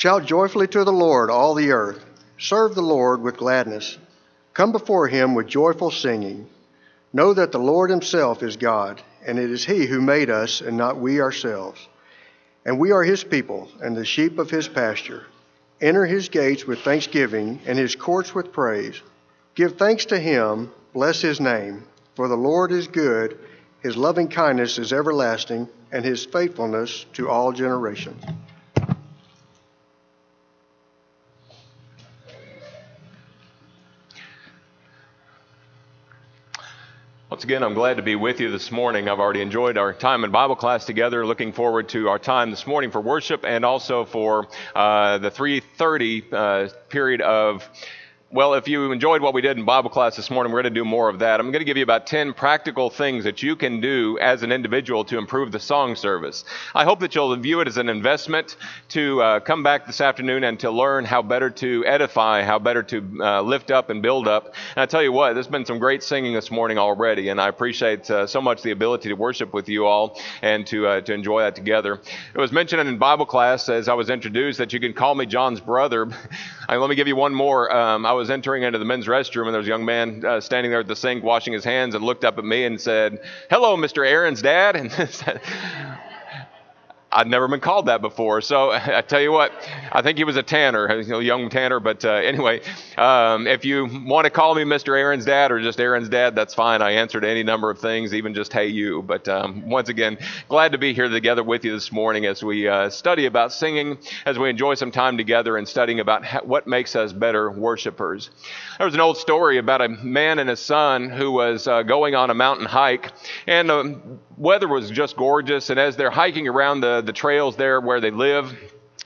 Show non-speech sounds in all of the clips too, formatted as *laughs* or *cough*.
Shout joyfully to the Lord, all the earth. Serve the Lord with gladness. Come before him with joyful singing. Know that the Lord himself is God, and it is he who made us, and not we ourselves. And we are his people, and the sheep of his pasture. Enter his gates with thanksgiving, and his courts with praise. Give thanks to him, bless his name, for the Lord is good, his loving kindness is everlasting, and his faithfulness to all generations. Once again, I'm glad to be with you this morning. I've already enjoyed our time in Bible class together. Looking forward to our time this morning for worship and also for uh, the 3:30 uh, period of well, if you enjoyed what we did in Bible class this morning, we're going to do more of that. I'm going to give you about 10 practical things that you can do as an individual to improve the song service. I hope that you'll view it as an investment to uh, come back this afternoon and to learn how better to edify, how better to uh, lift up and build up. And I tell you what, there's been some great singing this morning already, and I appreciate uh, so much the ability to worship with you all and to, uh, to enjoy that together. It was mentioned in Bible class as I was introduced that you can call me John's brother. *laughs* let me give you one more. Um, I was entering into the men's restroom, and there was a young man uh, standing there at the sink washing his hands and looked up at me and said, Hello, Mr. Aaron's dad. *laughs* And I'd never been called that before. So *laughs* I tell you what, I think he was a tanner, a young tanner. But uh, anyway, um, if you want to call me Mr. Aaron's dad or just Aaron's dad, that's fine. I answered any number of things, even just hey you. But um, once again, glad to be here together with you this morning as we uh, study about singing, as we enjoy some time together and studying about ha- what makes us better worshipers. There was an old story about a man and his son who was uh, going on a mountain hike, and the um, weather was just gorgeous. And as they're hiking around the, the trails there where they live,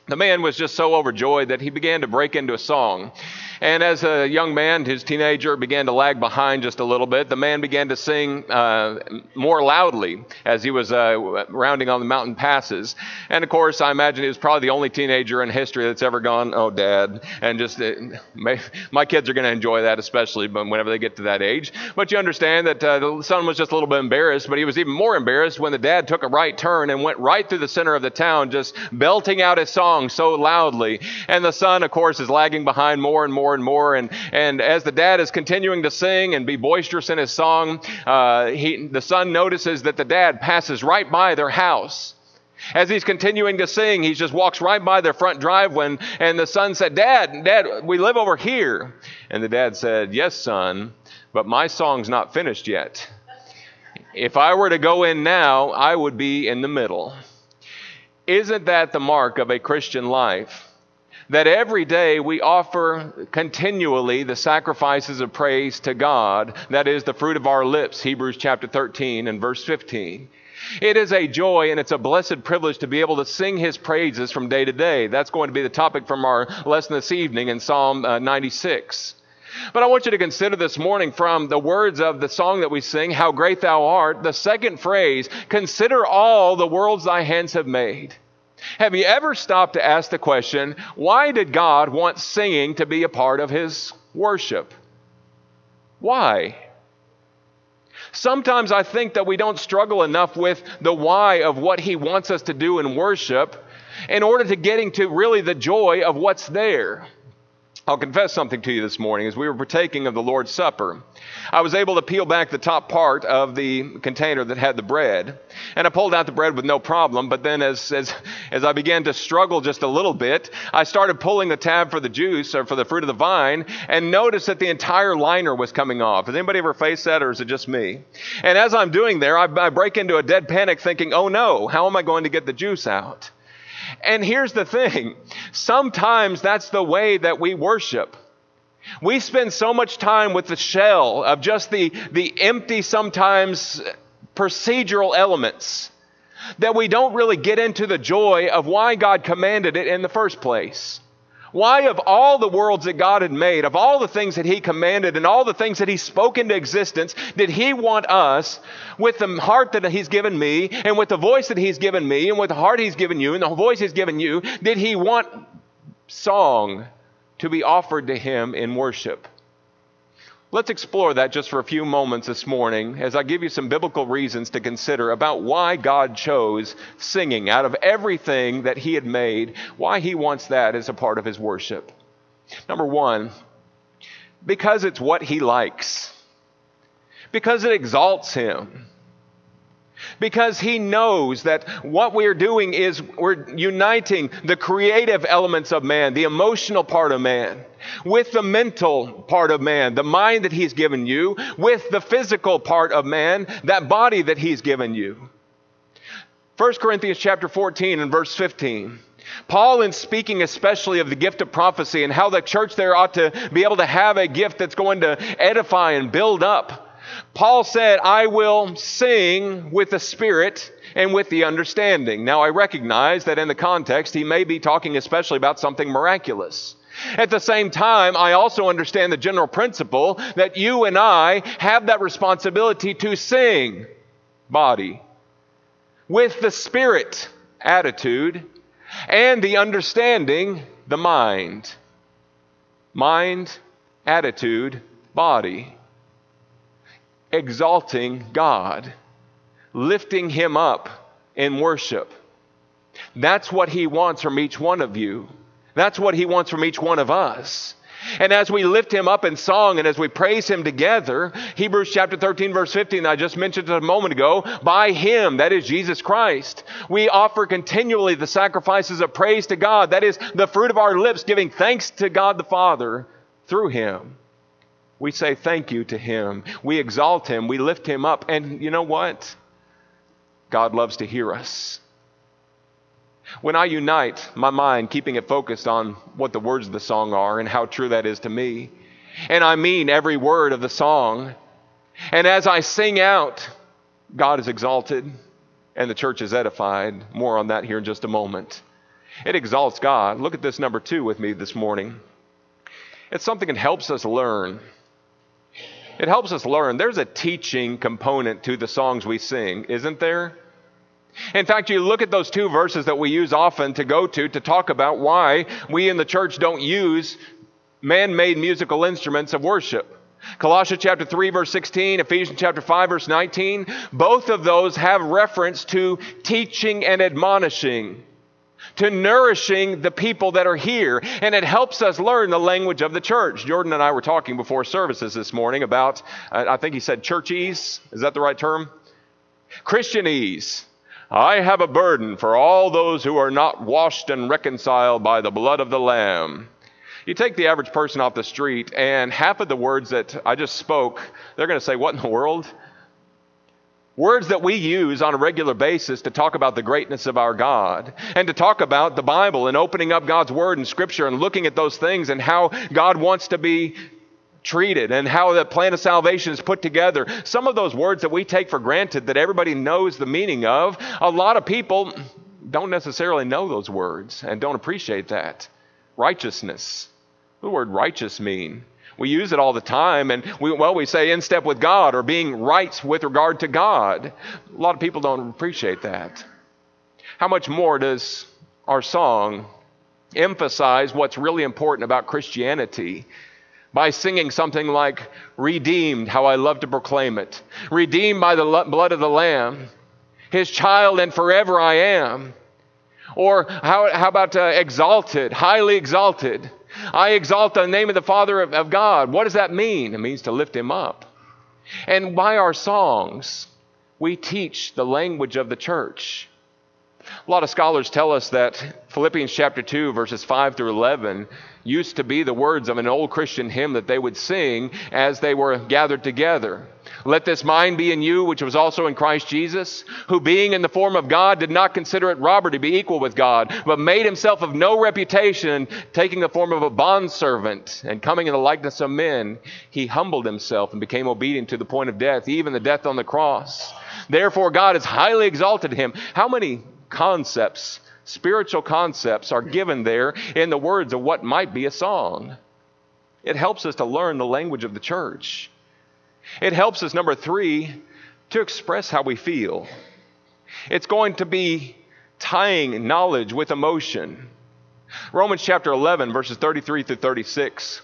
the man was just so overjoyed that he began to break into a song. And as a young man, his teenager began to lag behind just a little bit. The man began to sing uh, more loudly as he was uh, rounding on the mountain passes. And of course, I imagine he was probably the only teenager in history that's ever gone, "Oh, Dad," and just uh, *laughs* my, kids are going to enjoy that, especially whenever they get to that age. But you understand that uh, the son was just a little bit embarrassed, but he was even more embarrassed when the dad took a right turn and went right through the center of the town, just belting out his song so loudly. And the son, of course, is lagging behind more and more and more. And, and as the dad is continuing to sing and be boisterous in his song, uh, he, the son notices that the dad passes right by their house. As he's continuing to sing, he just walks right by their front driveway, and the son said, Dad, Dad, we live over here. And the dad said, Yes, son, but my song's not finished yet. If I were to go in now, I would be in the middle. Isn't that the mark of a Christian life? That every day we offer continually the sacrifices of praise to God, that is the fruit of our lips, Hebrews chapter 13 and verse 15. It is a joy and it's a blessed privilege to be able to sing his praises from day to day. That's going to be the topic from our lesson this evening in Psalm uh, 96. But I want you to consider this morning from the words of the song that we sing, How Great Thou Art, the second phrase, Consider all the worlds thy hands have made. Have you ever stopped to ask the question, why did God want singing to be a part of his worship? Why? Sometimes I think that we don't struggle enough with the why of what he wants us to do in worship in order to getting to really the joy of what's there. I'll confess something to you this morning. As we were partaking of the Lord's Supper, I was able to peel back the top part of the container that had the bread, and I pulled out the bread with no problem. But then, as, as, as I began to struggle just a little bit, I started pulling the tab for the juice or for the fruit of the vine, and noticed that the entire liner was coming off. Has anybody ever faced that, or is it just me? And as I'm doing there, I, I break into a dead panic thinking, oh no, how am I going to get the juice out? And here's the thing sometimes that's the way that we worship. We spend so much time with the shell of just the, the empty, sometimes procedural elements that we don't really get into the joy of why God commanded it in the first place. Why, of all the worlds that God had made, of all the things that He commanded, and all the things that He spoke into existence, did He want us, with the heart that He's given me, and with the voice that He's given me, and with the heart He's given you, and the voice He's given you, did He want song to be offered to Him in worship? Let's explore that just for a few moments this morning as I give you some biblical reasons to consider about why God chose singing out of everything that He had made, why He wants that as a part of His worship. Number one, because it's what He likes, because it exalts Him because he knows that what we're doing is we're uniting the creative elements of man, the emotional part of man, with the mental part of man, the mind that he's given you, with the physical part of man, that body that he's given you. 1 Corinthians chapter 14 and verse 15. Paul, in speaking especially of the gift of prophecy and how the church there ought to be able to have a gift that's going to edify and build up, Paul said, I will sing with the Spirit and with the understanding. Now, I recognize that in the context, he may be talking especially about something miraculous. At the same time, I also understand the general principle that you and I have that responsibility to sing, body, with the Spirit, attitude, and the understanding, the mind. Mind, attitude, body exalting God, lifting Him up in worship. That's what He wants from each one of you. That's what He wants from each one of us. And as we lift him up in song and as we praise him together, Hebrews chapter 13, verse 15, I just mentioned a moment ago, by him, that is Jesus Christ, we offer continually the sacrifices of praise to God. That is the fruit of our lips, giving thanks to God the Father through him. We say thank you to him. We exalt him. We lift him up. And you know what? God loves to hear us. When I unite my mind, keeping it focused on what the words of the song are and how true that is to me, and I mean every word of the song, and as I sing out, God is exalted and the church is edified. More on that here in just a moment. It exalts God. Look at this number two with me this morning. It's something that helps us learn. It helps us learn. There's a teaching component to the songs we sing, isn't there? In fact, you look at those two verses that we use often to go to to talk about why we in the church don't use man made musical instruments of worship. Colossians chapter 3 verse 16, Ephesians chapter 5 verse 19, both of those have reference to teaching and admonishing to nourishing the people that are here. And it helps us learn the language of the church. Jordan and I were talking before services this morning about, uh, I think he said churchese. Is that the right term? Christianese. I have a burden for all those who are not washed and reconciled by the blood of the Lamb. You take the average person off the street, and half of the words that I just spoke, they're going to say, What in the world? Words that we use on a regular basis to talk about the greatness of our God and to talk about the Bible and opening up God's Word and Scripture and looking at those things and how God wants to be treated and how the plan of salvation is put together. Some of those words that we take for granted that everybody knows the meaning of, a lot of people don't necessarily know those words and don't appreciate that. Righteousness. What does the word righteous mean? We use it all the time, and we, well, we say in step with God or being right with regard to God. A lot of people don't appreciate that. How much more does our song emphasize what's really important about Christianity? By singing something like, Redeemed, how I love to proclaim it. Redeemed by the blood of the Lamb. His child, and forever I am. Or how, how about uh, exalted, highly exalted? I exalt the name of the Father of, of God. What does that mean? It means to lift him up. And by our songs, we teach the language of the church. A lot of scholars tell us that Philippians chapter 2, verses 5 through 11, used to be the words of an old Christian hymn that they would sing as they were gathered together. Let this mind be in you, which was also in Christ Jesus, who being in the form of God did not consider it robbery to be equal with God, but made himself of no reputation, taking the form of a bondservant, and coming in the likeness of men, he humbled himself and became obedient to the point of death, even the death on the cross. Therefore, God has highly exalted him. How many concepts, spiritual concepts, are given there in the words of what might be a song? It helps us to learn the language of the church. It helps us, number three, to express how we feel. It's going to be tying knowledge with emotion. Romans chapter 11, verses 33 through 36.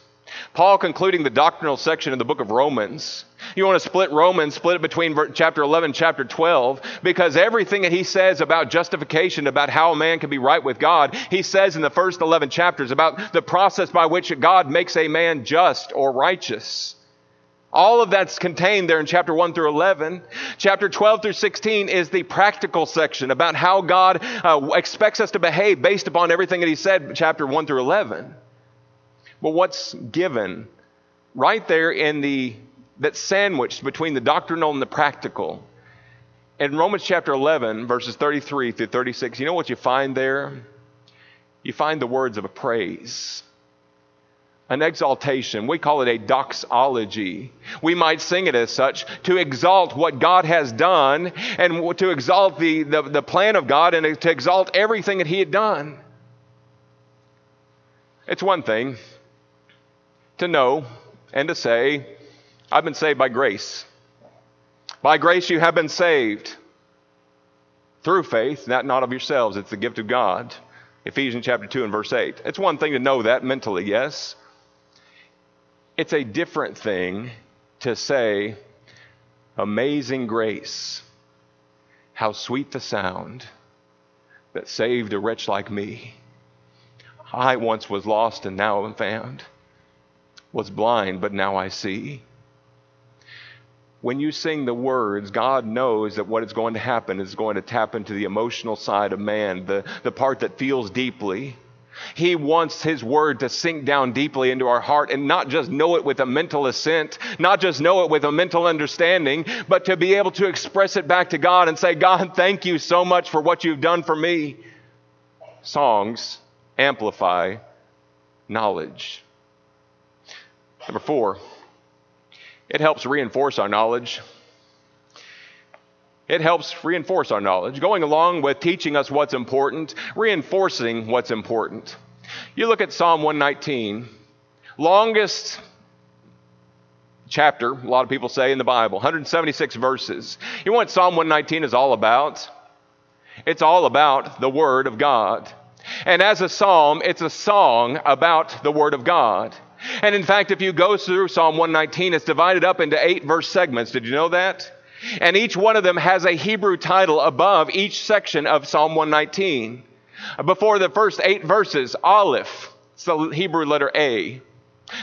Paul concluding the doctrinal section of the book of Romans. You want to split Romans, split it between chapter 11 chapter 12, because everything that he says about justification, about how a man can be right with God, he says in the first 11 chapters about the process by which God makes a man just or righteous. All of that's contained there in chapter 1 through 11. Chapter 12 through 16 is the practical section about how God uh, expects us to behave based upon everything that He said, chapter 1 through 11. But what's given right there in the that's sandwiched between the doctrinal and the practical. In Romans chapter 11, verses 33 through 36, you know what you find there? You find the words of a praise an exaltation. We call it a doxology. We might sing it as such to exalt what God has done and to exalt the, the, the, plan of God and to exalt everything that He had done. It's one thing to know and to say, I've been saved by grace. By grace you have been saved through faith, that not of yourselves, it's the gift of God. Ephesians chapter 2 and verse 8. It's one thing to know that mentally, yes. It's a different thing to say, Amazing grace, how sweet the sound that saved a wretch like me. I once was lost and now am found, was blind, but now I see. When you sing the words, God knows that what is going to happen is going to tap into the emotional side of man, the, the part that feels deeply he wants His word to sink down deeply into our heart and not just know it with a mental assent, not just know it with a mental understanding, but to be able to express it back to God and say, God, thank you so much for what you've done for me. Songs amplify knowledge. Number four, it helps reinforce our knowledge. It helps reinforce our knowledge, going along with teaching us what's important, reinforcing what's important. You look at Psalm 119, longest chapter, a lot of people say in the Bible, 176 verses. You know what Psalm 119 is all about? It's all about the Word of God. And as a psalm, it's a song about the Word of God. And in fact, if you go through Psalm 119, it's divided up into eight verse segments. Did you know that? And each one of them has a Hebrew title above each section of Psalm 119. Before the first eight verses, Aleph, it's the Hebrew letter A.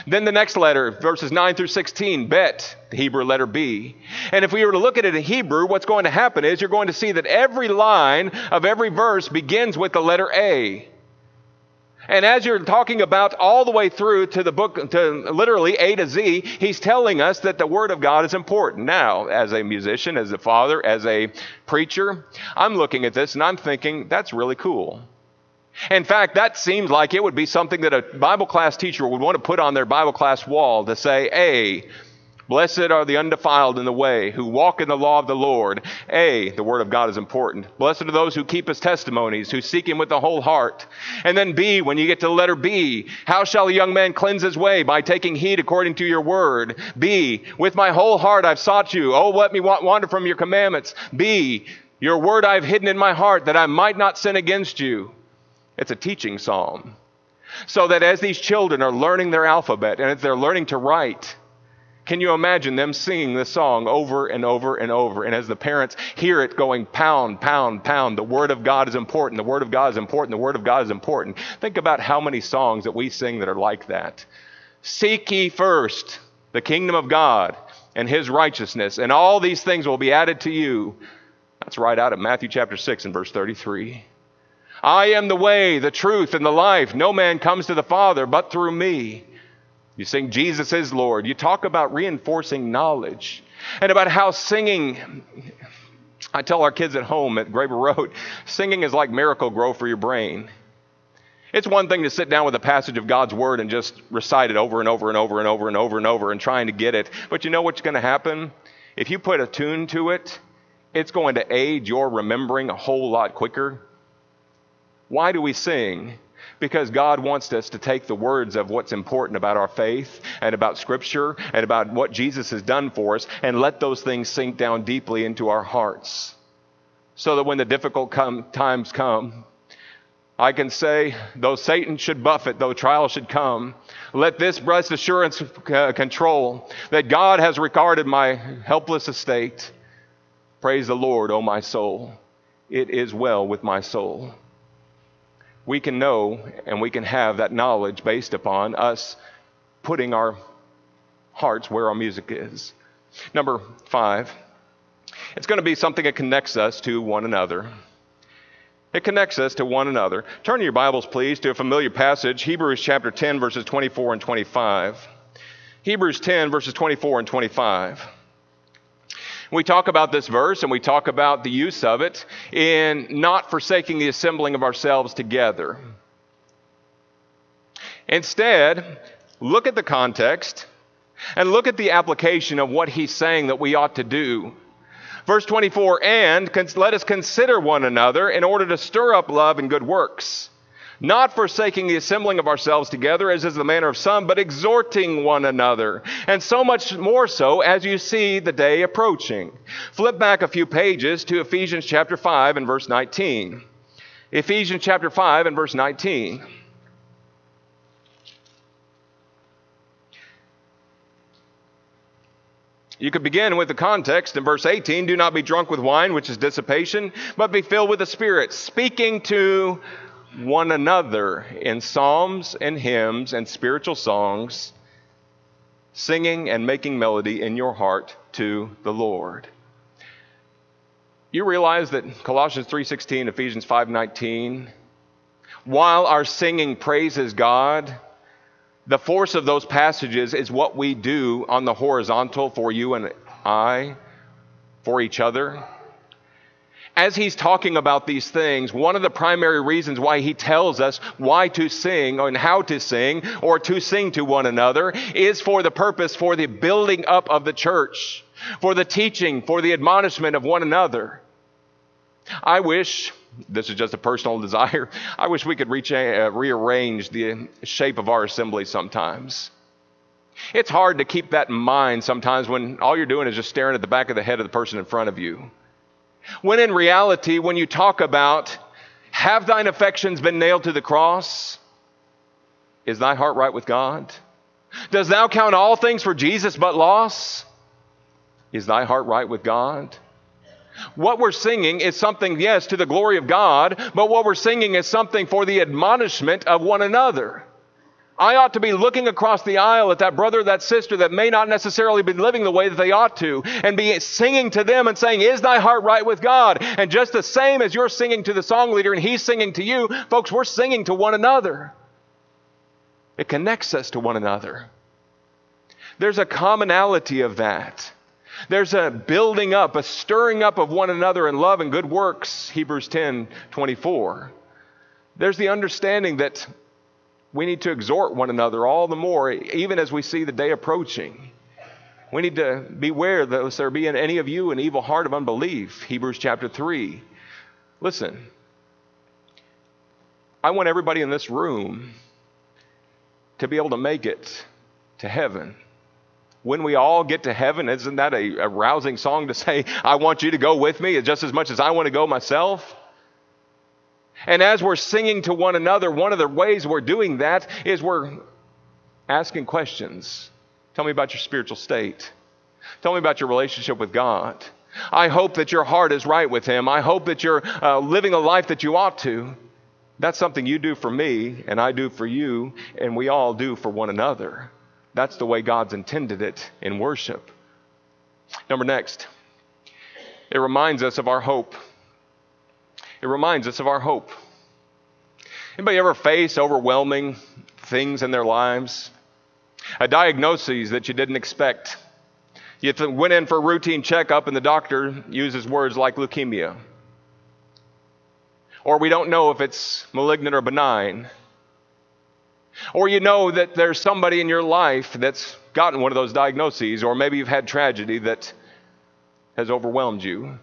Then the next letter, verses 9 through 16, Bet, the Hebrew letter B. And if we were to look at it in Hebrew, what's going to happen is you're going to see that every line of every verse begins with the letter A. And as you're talking about all the way through to the book, to literally A to Z, he's telling us that the Word of God is important. Now, as a musician, as a father, as a preacher, I'm looking at this and I'm thinking, that's really cool. In fact, that seems like it would be something that a Bible class teacher would want to put on their Bible class wall to say, A, Blessed are the undefiled in the way, who walk in the law of the Lord. A, the word of God is important. Blessed are those who keep his testimonies, who seek him with the whole heart. And then B, when you get to the letter B, how shall a young man cleanse his way? By taking heed according to your word. B, with my whole heart I've sought you. Oh, let me wander from your commandments. B, your word I've hidden in my heart that I might not sin against you. It's a teaching psalm. So that as these children are learning their alphabet and as they're learning to write, can you imagine them singing this song over and over and over? And as the parents hear it going pound, pound, pound, the Word of God is important, the Word of God is important, the Word of God is important. Think about how many songs that we sing that are like that. Seek ye first the kingdom of God and his righteousness, and all these things will be added to you. That's right out of Matthew chapter 6 and verse 33. I am the way, the truth, and the life. No man comes to the Father but through me. You sing Jesus is Lord. You talk about reinforcing knowledge and about how singing. I tell our kids at home at Graber Road, *laughs* singing is like Miracle-Gro for your brain. It's one thing to sit down with a passage of God's Word and just recite it over and over and over and over and over and over and trying to get it. But you know what's going to happen? If you put a tune to it, it's going to aid your remembering a whole lot quicker. Why do we sing? Because God wants us to take the words of what's important about our faith and about Scripture and about what Jesus has done for us and let those things sink down deeply into our hearts. So that when the difficult come, times come, I can say, though Satan should buffet, though trial should come, let this blessed assurance uh, control that God has regarded my helpless estate. Praise the Lord, O my soul. It is well with my soul. We can know and we can have that knowledge based upon us putting our hearts where our music is. Number five, it's going to be something that connects us to one another. It connects us to one another. Turn your Bibles, please, to a familiar passage, Hebrews chapter 10, verses 24 and 25. Hebrews 10, verses 24 and 25. We talk about this verse and we talk about the use of it in not forsaking the assembling of ourselves together. Instead, look at the context and look at the application of what he's saying that we ought to do Verse 24, and let us consider one another in order to stir up love and good works, not forsaking the assembling of ourselves together, as is the manner of some, but exhorting one another, and so much more so as you see the day approaching. Flip back a few pages to Ephesians chapter 5 and verse 19. Ephesians chapter 5 and verse 19. You could begin with the context in verse 18 do not be drunk with wine, which is dissipation, but be filled with the Spirit, speaking to one another in psalms and hymns and spiritual songs, singing and making melody in your heart to the Lord. You realize that Colossians 3:16, Ephesians 5:19, while our singing praises God, the force of those passages is what we do on the horizontal for you and I, for each other. As he's talking about these things, one of the primary reasons why he tells us why to sing and how to sing or to sing to one another is for the purpose, for the building up of the church, for the teaching, for the admonishment of one another. I wish this is just a personal *laughs* desire. I wish we could uh, rearrange the shape of our assembly sometimes. It's hard to keep that in mind sometimes when all you're doing is just staring at the back of the head of the person in front of you. When in reality, when you talk about, have thine affections been nailed to the cross? Is thy heart right with God? Does thou count all things for Jesus but loss? Is thy heart right with God? What we're singing is something, yes, to the glory of God, but what we're singing is something for the admonishment of one another. I ought to be looking across the aisle at that brother, that sister that may not necessarily be living the way that they ought to, and be singing to them and saying, Is thy heart right with God? And just the same as you're singing to the song leader and he's singing to you, folks, we're singing to one another. It connects us to one another. There's a commonality of that. There's a building up, a stirring up of one another in love and good works, Hebrews 10 24. There's the understanding that we need to exhort one another all the more, even as we see the day approaching. We need to beware that there be in any of you an evil heart of unbelief, Hebrews chapter 3. Listen, I want everybody in this room to be able to make it to heaven when we all get to heaven, isn't that a, a, rousing song to say, *laughs* I want you to go with me just as much as I want to go myself? And as we're singing to one another, one of the ways we're doing that is we're asking questions. Tell me about your spiritual state. Tell me about your relationship with God. I hope that your heart is right with Him. I hope that you're uh, living a life that you ought to. That's something you do for me, and I do for you, and we all do for one another. That's the way God's intended it in worship. Number next, it reminds us of our hope. It reminds us of our hope. Anybody ever face overwhelming things in their lives? A diagnosis that you didn't expect. You went in for a routine checkup and the doctor uses words like leukemia. Or we don't know if it's malignant or benign. Or you know that there's somebody in your life that's gotten one of those diagnoses, or maybe you've had tragedy that has overwhelmed you.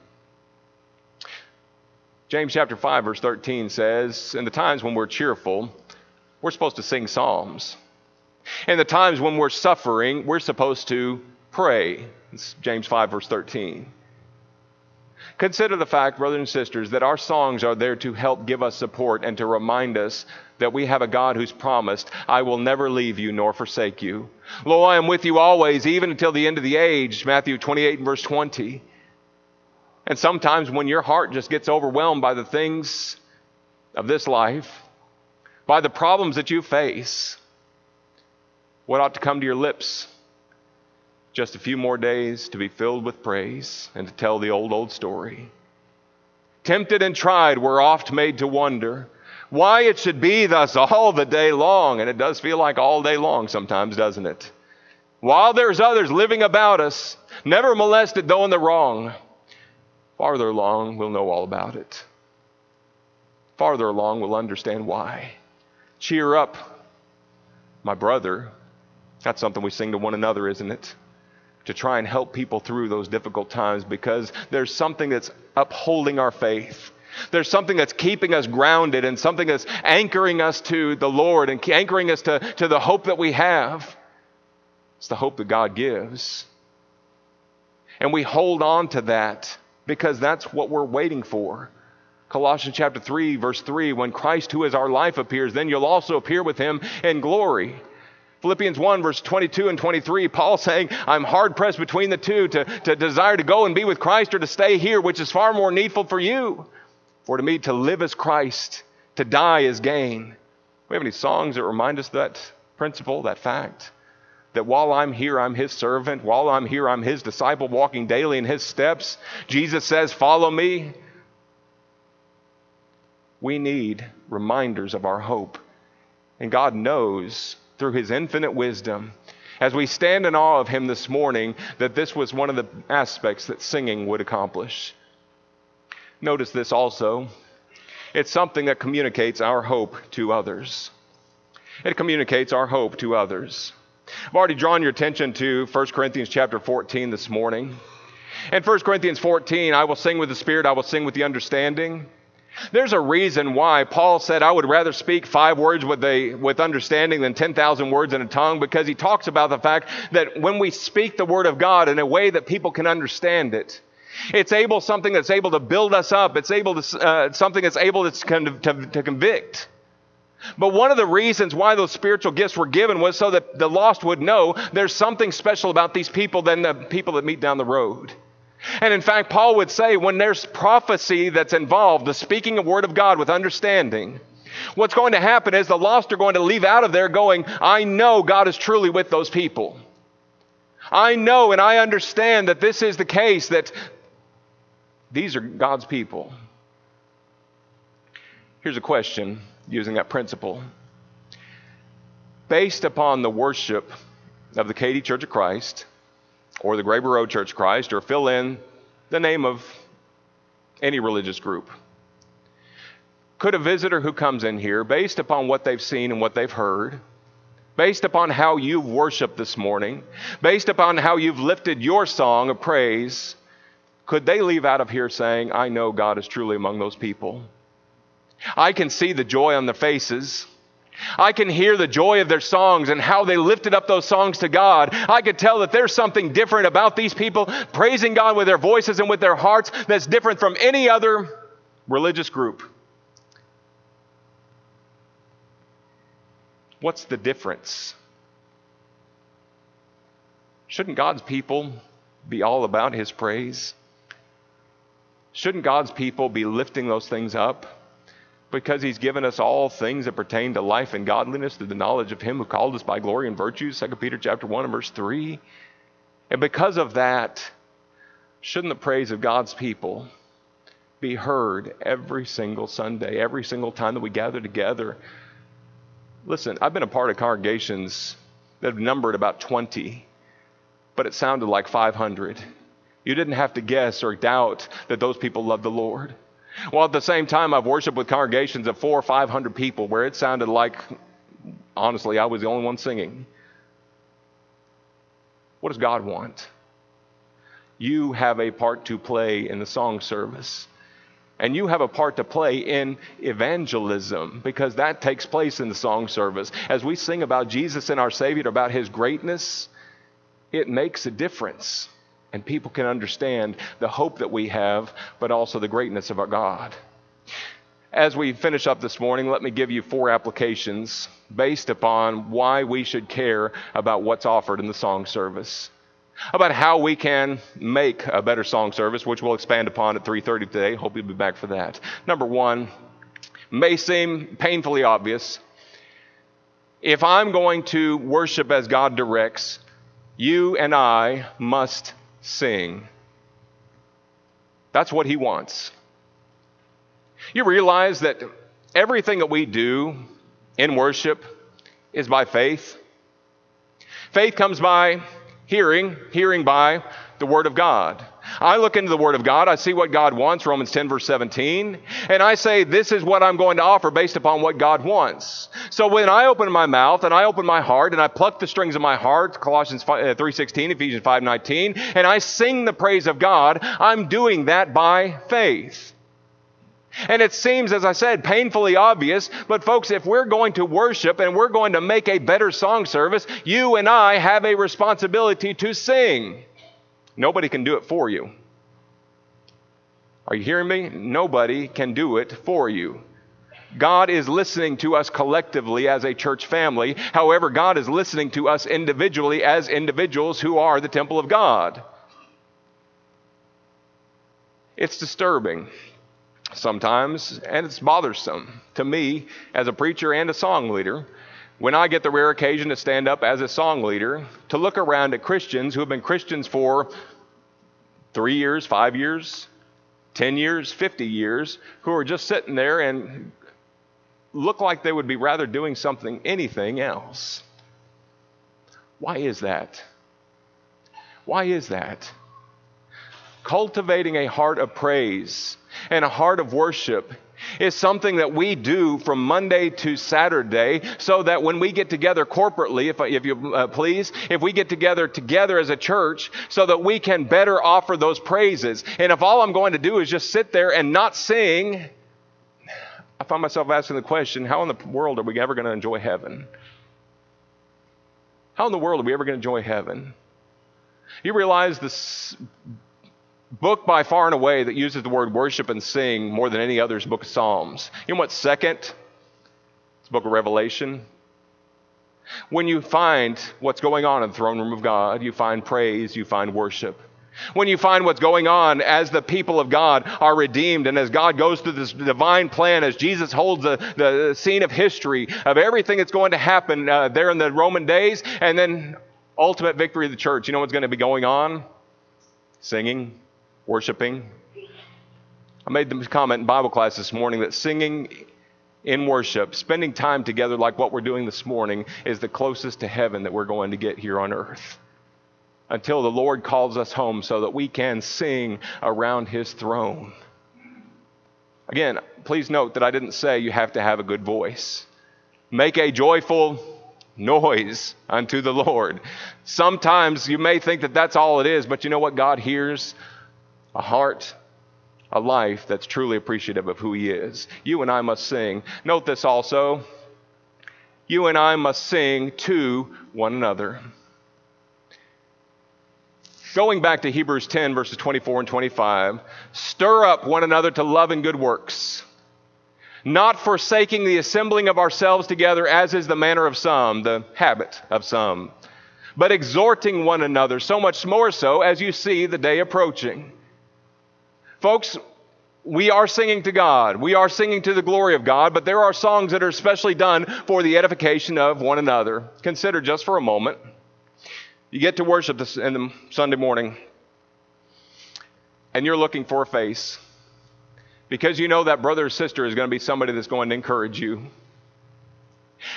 James chapter 5 verse 13 says, "In the times when we're cheerful, we're supposed to sing psalms. In the times when we're suffering, we're supposed to pray." It's James 5 verse 13. Consider the fact, brothers and sisters, that our songs are there to help give us support and to remind us that we have a God who's promised, I will never leave you nor forsake you. Lo, I am with you always, even until the end of the age, Matthew 28 and verse 20. And sometimes when your heart just gets overwhelmed by the things of this life, by the problems that you face, what ought to come to your lips? Just a few more days to be filled with praise and to tell the old, old story. Tempted and tried, we're oft made to wonder why it should be thus all the day long. And it does feel like all day long sometimes, doesn't it? While there's others living about us, never molested though in the wrong, farther along we'll know all about it. Farther along we'll understand why. Cheer up, my brother. That's something we sing to one another, isn't it? To try and help people through those difficult times because there's something that's upholding our faith. There's something that's keeping us grounded and something that's anchoring us to the Lord and anchoring us to, to the hope that we have. It's the hope that God gives. And we hold on to that because that's what we're waiting for. Colossians chapter 3, verse 3 when Christ, who is our life, appears, then you'll also appear with him in glory. Philippians 1, verse 22 and 23, Paul saying, I'm hard pressed between the two to, to desire to go and be with Christ or to stay here, which is far more needful for you. For to me, to live as Christ, to die is gain. We have any songs that remind us that principle, that fact? That while I'm here, I'm his servant. While I'm here, I'm his disciple, walking daily in his steps. Jesus says, Follow me. We need reminders of our hope. And God knows through his infinite wisdom, as we stand in awe of him this morning, that this was one of the aspects that singing would accomplish. Notice this also. It's something that communicates our hope to others. It communicates our hope to others. I've already drawn your attention to 1 Corinthians chapter 14 this morning. In 1 Corinthians 14, I will sing with the Spirit, I will sing with the understanding. There's a reason why Paul said, I would rather speak five words with, a, with understanding than 10,000 words in a tongue, because he talks about the fact that when we speak the word of God in a way that people can understand it, it's able something that's able to build us up. It's able to uh, something that's able to, to, to convict. But one of the reasons why those spiritual gifts were given was so that the lost would know there's something special about these people than the people that meet down the road. And in fact, Paul would say when there's prophecy that's involved, the speaking of word of God with understanding, what's going to happen is the lost are going to leave out of there going, I know God is truly with those people. I know and I understand that this is the case, that these are God's people. Here's a question using that principle. Based upon the worship of the Katy Church of Christ, or the Graber Road Church of Christ, or fill in the name of any religious group, could a visitor who comes in here, based upon what they've seen and what they've heard, based upon how you've worshiped this morning, based upon how you've lifted your song of praise, could they leave out of here saying, I know God is truly among those people? I can see the joy on their faces. I can hear the joy of their songs and how they lifted up those songs to God. I could tell that there's something different about these people praising God with their voices and with their hearts that's different from any other religious group. What's the difference? Shouldn't God's people be all about His praise? Shouldn't God's people be lifting those things up? Because he's given us all things that pertain to life and godliness through the knowledge of him who called us by glory and virtues, 2 Peter chapter 1 and verse 3. And because of that, shouldn't the praise of God's people be heard every single Sunday, every single time that we gather together? Listen, I've been a part of congregations that have numbered about 20, but it sounded like 500. You didn't have to guess or doubt that those people loved the Lord. Well, at the same time, I've worshiped with congregations of four or five hundred people where it sounded like, honestly, I was the only one singing. What does God want? You have a part to play in the song service. And you have a part to play in evangelism because that takes place in the song service. As we sing about Jesus and our Savior, about His greatness, it makes a difference. And people can understand the hope that we have, but also the greatness of our God. As we finish up this morning, let me give you four applications based upon why we should care about what's offered in the song service. About how we can make a better song service, which we'll expand upon at 3:30 today. Hope you'll be back for that. Number 1, may seem painfully obvious. If I'm going to worship as God directs, you and I must sing. That's what he wants. You realize that everything that we do in worship is by faith. Faith comes by hearing, hearing by the Word of God. I look into the Word of God, I see what God wants, Romans 10, verse 17, and I say, This is what I'm going to offer based upon what God wants. So when I open my mouth and I open my heart and I pluck the strings of my heart, Colossians 3.16, uh, Ephesians 5.19, and I sing the praise of God, I'm doing that by faith. And it seems, as I said, painfully obvious, but folks, if we're going to worship and we're going to make a better song service, you and I have a responsibility to sing. Nobody can do it for you. Are you hearing me? Nobody can do it for you. God is listening to us collectively as a church family. However, God is listening to us individually as individuals who are the temple of God. It's disturbing sometimes, and it's bothersome to me as a preacher and a song leader when I get the rare occasion to stand up as a song leader to look around at Christians who have been Christians for three years, five years, 10 years, 50 years, who are just sitting there and look like they would be rather doing something, anything else. Why is that? Why is that? Cultivating a heart of praise and a heart of worship is something that we do from Monday to Saturday so that when we get together corporately, if, if you uh, please, if we get together together as a church so that we can better offer those praises. And if all I'm going to do is just sit there and not sing, I find myself asking the question how in the world are we ever going to enjoy heaven? How in the world are we ever going to enjoy heaven? You realize this book by far and away that uses the word worship and sing more than any other is book of Psalms. You know what's second? It's book of Revelation. When you find what's going on in the throne room of God, you find praise, you find worship. When you find what's going on as the people of God are redeemed and as God goes through this divine plan, as Jesus holds the, the scene of history of everything that's going to happen uh, there in the Roman days, and then ultimate victory of the church, you know what's going to be going on? Singing, worshiping. I made the comment in Bible class this morning that singing in worship, spending time together like what we're doing this morning, is the closest to heaven that we're going to get here on earth. Until the Lord calls us home so that we can sing around his throne. Again, please note that I didn't say you have to have a good voice. Make a joyful noise unto the Lord. Sometimes you may think that that's all it is, but you know what God hears? A heart, a life that's truly appreciative of who He is. You and I must sing. Note this also you and I must sing to one another. Going back to Hebrews 10, verses 24 and 25, stir up one another to love and good works, not forsaking the assembling of ourselves together, as is the manner of some, the habit of some, but exhorting one another, so much more so as you see the day approaching. Folks, we are singing to God. We are singing to the glory of God, but there are songs that are especially done for the edification of one another. Consider just for a moment. You get to worship this in the Sunday morning, and you're looking for a face because you know that brother or sister is going to be somebody that's going to encourage you.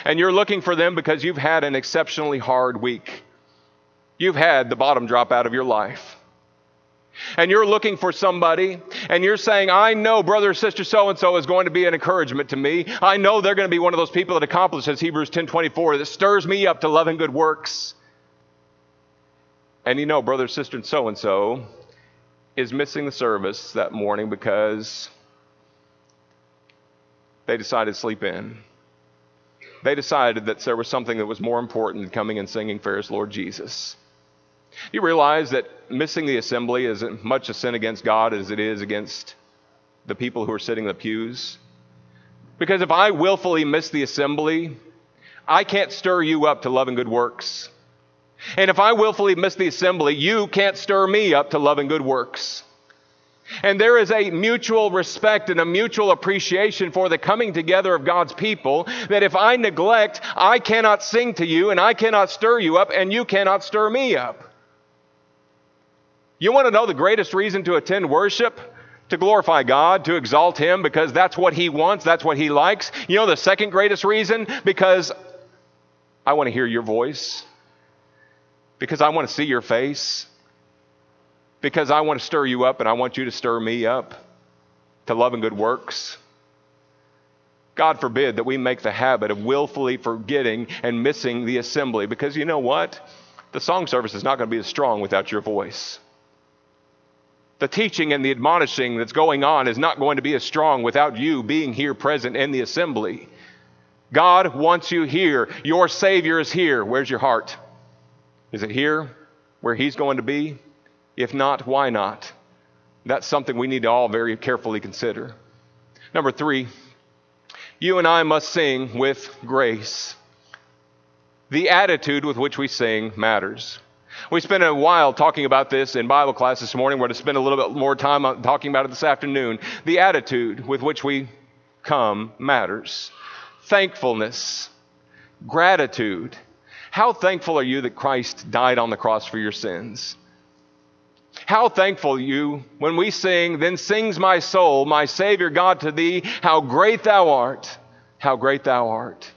And you're looking for them because you've had an exceptionally hard week. You've had the bottom drop out of your life and you're looking for somebody and you're saying, I know brother or sister so and so is going to be an encouragement to me. I know they're going to be one of those people that accomplishes Hebrews 10:24 that stirs me up to love and good works. And you know brother, sister, so and so is missing the service that morning because they decided to sleep in. They decided that there was something that was more important than coming and singing Fairest Lord Jesus. You realize that missing the assembly is as much a sin against God as it is against the people who are sitting in the pews? Because if I willfully miss the assembly, I can't stir you up to love and good works. And if I willfully miss the assembly, you can't stir me up to love and good works. And there is a mutual respect and a mutual appreciation for the coming together of God's people that if I neglect, I cannot sing to you and I cannot stir you up and you cannot stir me up. You want to know the greatest reason to attend worship? To glorify God, to exalt Him, because that's what He wants, that's what He likes. You know the second greatest reason? Because I want to hear your voice, because I want to see your face, because I want to stir you up and I want you to stir me up to love and good works. God forbid that we make the habit of willfully forgetting and missing the assembly because you know what? The song service is not going to be as strong without your voice. The teaching and the admonishing that's going on is not going to be as strong without you being here present in the assembly. God wants you here. Your Savior is here. Where's your heart? Is it here where He's going to be? If not, why not? That's something we need to all very carefully consider. Number three, you and I must sing with grace. The attitude with which we sing matters. We spent a while talking about this in Bible class this morning. We're going to spend a little bit more time talking about it this afternoon. The attitude with which we come matters. Thankfulness, gratitude. How thankful are you that Christ died on the cross for your sins? How thankful you, when we sing, then sings my soul, my Savior God to thee, how great thou art, how great thou art.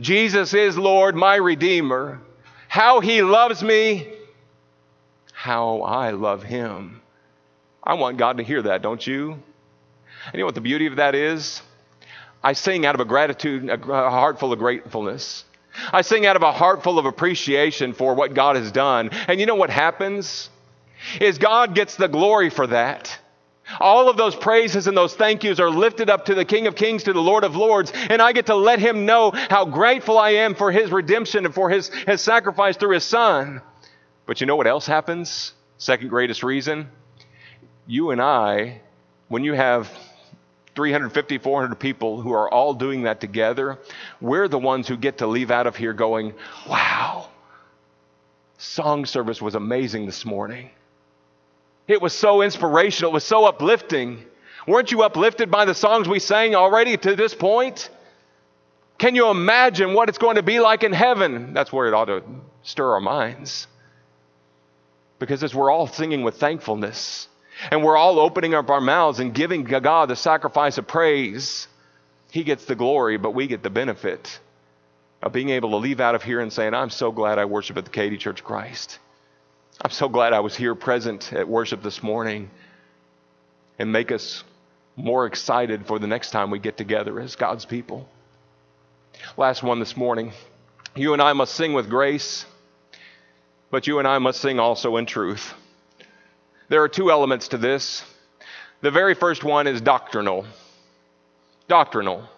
Jesus is Lord, my Redeemer how he loves me, how I love him. I want God to hear that, don't you? And you know what the beauty of that is? I sing out of a gratitude, a heart full of gratefulness. I sing out of a heart full of appreciation for what God has done. And you know what happens? Is God gets the glory for that. All of those praises and those thank yous are lifted up to the King of Kings, to the Lord of Lords, and I get to let him know how grateful I am for his redemption and for his, his sacrifice through his son. But you know what else happens? Second greatest reason? You and I, when you have 350, 400 people who are all doing that together, we're the ones who get to leave out of here going, wow, song service was amazing this morning. It was so inspirational, it was so uplifting. Weren't you uplifted by the songs we sang already to this point? Can you imagine what it's going to be like in heaven? That's where it ought to stir our minds. Because as we're all singing with thankfulness and we're all opening up our mouths and giving God the sacrifice of praise, He gets the glory, but we get the benefit of being able to leave out of here and saying, I'm so glad I worship at the Katy Church of Christ. I'm so glad I was here present at worship this morning and make us more excited for the next time we get together as God's people. Last one this morning. You and I must sing with grace, but you and I must sing also in truth. There are two elements to this. The very first one is doctrinal. Doctrinal.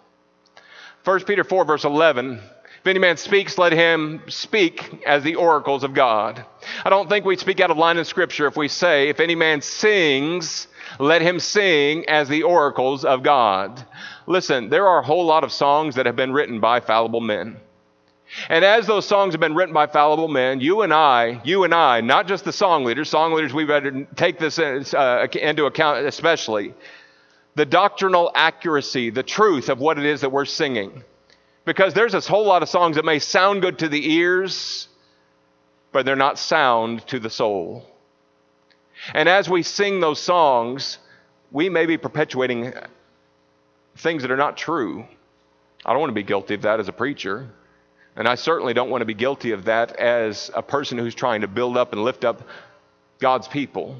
1 Peter 4, verse 11 if any man speaks, let him speak as the oracles of God. I don't think we speak out of line in Scripture if we say, if any man sings, let him sing as the oracles of God. Listen, there are a whole lot of songs that have been written by fallible men. And as those songs have been written by fallible men, you and I, you and I, not just the song leaders, song leaders, we better take this uh, into account especially, the doctrinal accuracy, the truth of what it is that we're singing. Because there's this whole lot of songs that may sound good to the ears, but they're not sound to the soul. And as we sing those songs, we may be perpetuating things that are not true. I don't want to be guilty of that as a preacher. And I certainly don't want to be guilty of that as a person who's trying to build up and lift up God's people.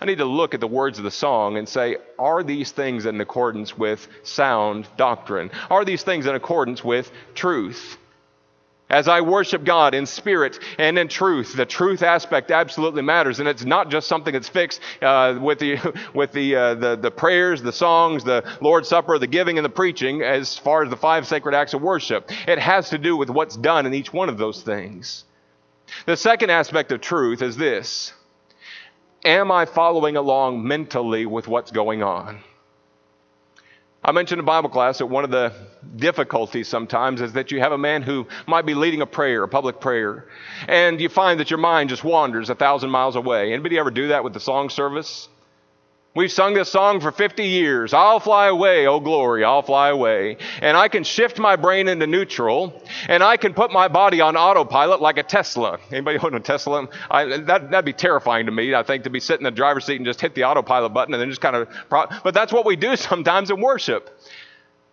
I need to look at the words of the song and say, are these things in accordance with sound doctrine? Are these things in accordance with truth? As I worship God in spirit and in truth, the truth aspect absolutely matters, and it's not just something that's fixed uh, with the *laughs* with the, uh, the the prayers, the songs, the Lord's Supper, the giving, and the preaching. As far as the five sacred acts of worship, it has to do with what's done in each one of those things. The second aspect of truth is this Am I following along mentally with what's going on? I mentioned in Bible class that one of the difficulties sometimes is that you have a man who might be leading a prayer, a public prayer, and you find that your mind just wanders a thousand miles away. Anybody ever do that with the song service? We've sung this song for 50 years. I'll fly away, oh glory, I'll fly away. And I can shift my brain into neutral, and I can put my body on autopilot like a Tesla. Anybody own a Tesla? I, that, that'd be terrifying to me, I think, to be sitting in the driver's seat and just hit the autopilot button and then just kind of. But that's what we do *laughs* sometimes in worship.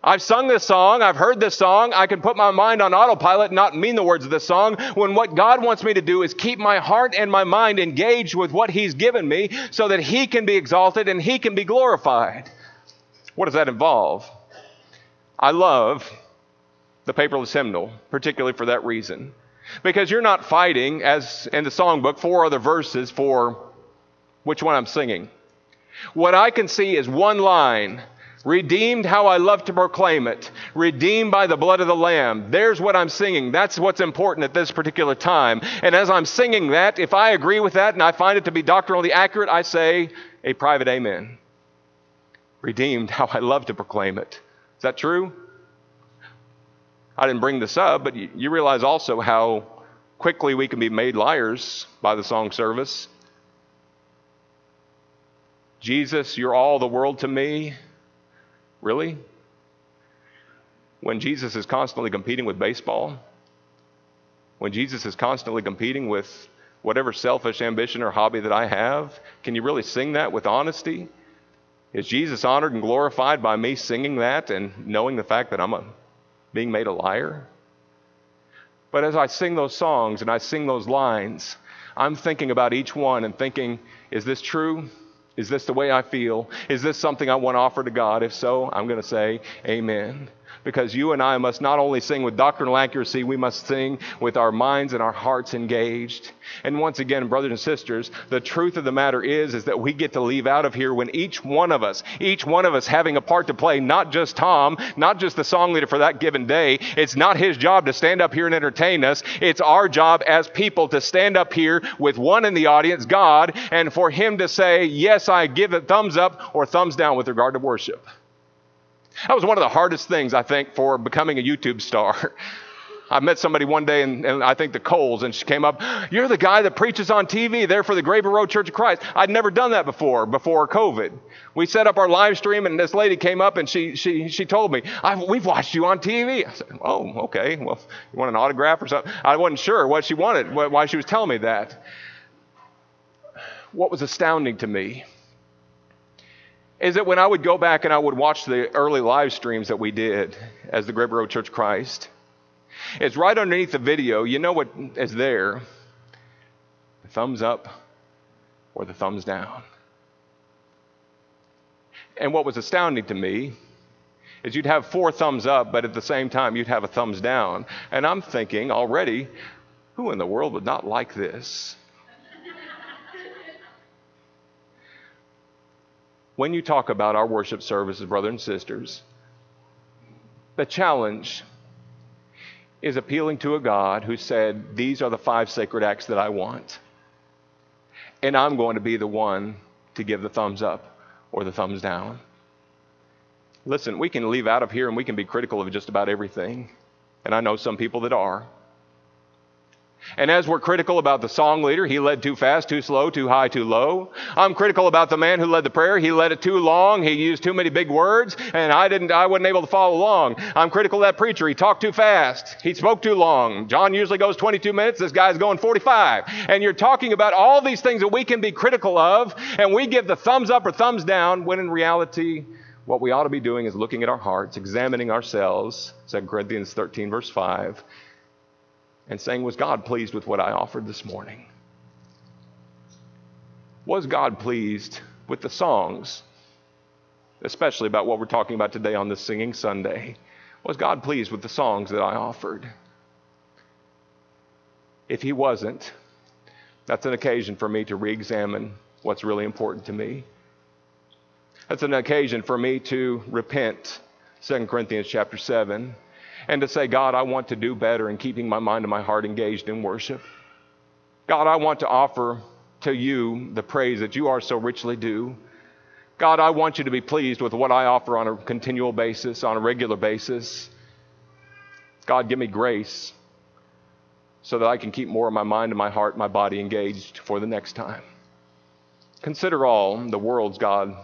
I've sung this song, I've heard this song, I can put my mind on autopilot and not mean the words of this song, when what God wants me to do is keep my heart and my mind engaged with what He's given me so that He can be exalted and He can be glorified. What does that involve? I love the paperless hymnal, particularly for that reason. Because you're not fighting, as in the songbook, four other verses for which one I'm singing. What I can see is one line Redeemed, how I love to proclaim it. Redeemed by the blood of the Lamb. There's what I'm singing. That's what's important at this particular time. And as I'm singing that, if I agree with that and I find it to be doctrinally accurate, I say a private amen. Redeemed, how I love to proclaim it. Is that true? I didn't bring this up, but you realize also how quickly we can be made liars by the song service. Jesus, you're all the world to me. Really? When Jesus is constantly competing with baseball? When Jesus is constantly competing with whatever selfish ambition or hobby that I have? Can you really sing that with honesty? Is Jesus honored and glorified by me singing that and knowing the fact that I'm a, being made a liar? But as I sing those songs and I sing those lines, I'm thinking about each one and thinking, is this true? Is this the way I feel? Is this something I want to offer to God? If so, I'm going to say amen because you and I must not only sing with doctrinal accuracy, we must sing with our minds and our hearts engaged. And once again, brothers and sisters, the truth of the matter is, is that we get to leave out of here when each one of us, each one of us having a part to play, not just Tom, not just the song leader for that given day. It's not his job to stand up here and entertain us. It's our job as people to stand up here with one in the audience, God, and for him to say, yes, I give a thumbs up or thumbs down with regard to worship. That was one of the hardest things, I think, for becoming a YouTube star. *laughs* I met somebody one day, and, and, I think the Coles, and she came up, You're the guy that preaches on TV there for the Graber Road Church of Christ. I'd never done that before, before COVID. We set up our live stream, and this lady came up and she, she, she told me, We've watched you on TV. I said, Oh, okay. Well, you want an autograph or something? I wasn't sure what she wanted, why she was telling me that. What was astounding to me is that when I would go back and I would watch the early live streams that we did as the Great Road Church Christ, it's right underneath the video. You know what is there? The thumbs up or the thumbs down. And what was astounding to me is you'd have four thumbs up, but at the same time, you'd have a thumbs down. And I'm thinking already, who in the world would not like this? When you talk about our worship services, brothers and sisters, the challenge is appealing to a God who said, These are the five sacred acts that I want. And I'm going to be the one to give the thumbs up or the thumbs down. Listen, we can leave out of here and we can be critical of just about everything. And I know some people that are. And as we're critical about the song leader, he led too fast, too slow, too high, too low. I'm critical about the man who led the prayer. He led it too long. He used too many big words, and I didn't, I wasn't able to follow along. I'm critical of that preacher. He talked too fast. He spoke too long. John usually goes 22 minutes. This guy's going 45. And you're talking about all these things that we can be critical of, and we give the thumbs up or thumbs down, when in reality, what we ought to be doing is looking at our hearts, examining ourselves. 2 Corinthians 13, verse 5 and saying, Was God pleased with what I offered this morning? Was God pleased with the songs, especially about what we're talking about today on this Singing Sunday? Was God pleased with the songs that I offered? If He wasn't, that's an occasion for me to re examine what's really important to me. That's an occasion for me to repent. 2 Corinthians chapter 7 and to say, God, I want to do better in keeping my mind and my heart engaged in worship. God, I want to offer to you the praise that you are so richly due. God, I want you to be pleased with what I offer on a continual basis, on a regular basis. God, give me grace so that I can keep more of my mind and my heart and my body engaged for the next time. Consider all the worlds God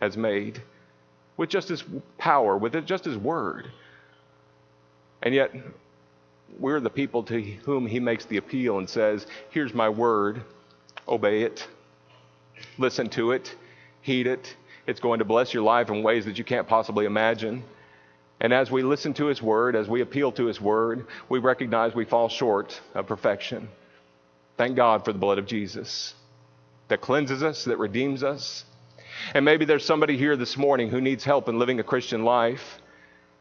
has made with just His power, with just His word. And yet, we're the people to whom He makes the appeal and says, Here's my word, obey it, listen to it, heed it. It's going to bless your life in ways that you can't possibly imagine. And as we listen to His Word, as we appeal to His Word, we recognize we fall short of perfection. Thank God for the blood of Jesus that cleanses us, that redeems us. And maybe there's somebody here this morning who needs help in living a Christian life.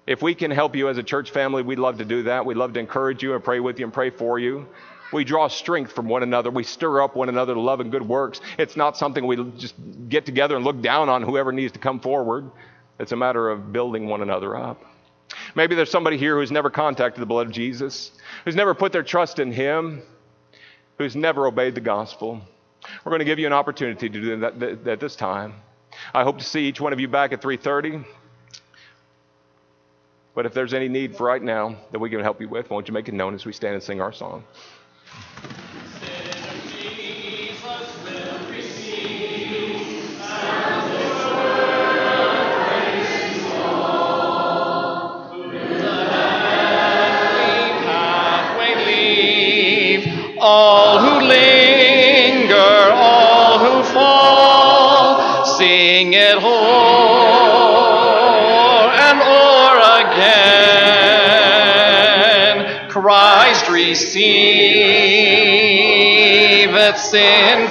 If we can help you as a church family, we'd love to do that. We'd love to encourage you and pray with you and pray for you. We draw strength from one another. We stir up one another to love and good works. It's not something we just get together and look down on whoever needs to come forward. It's a matter of building one another up. Maybe there's somebody here who's never contacted the blood of Jesus, who's never put their trust in Him, who's never obeyed the gospel. We're going to give you an opportunity to do that at this time. I hope to see each one of you back at 3:30. But if there's any need for right now that we can help you with, won't you make it known as we stand and sing our song? all who linger, all who fall, sing it o'er Christ receiveth sin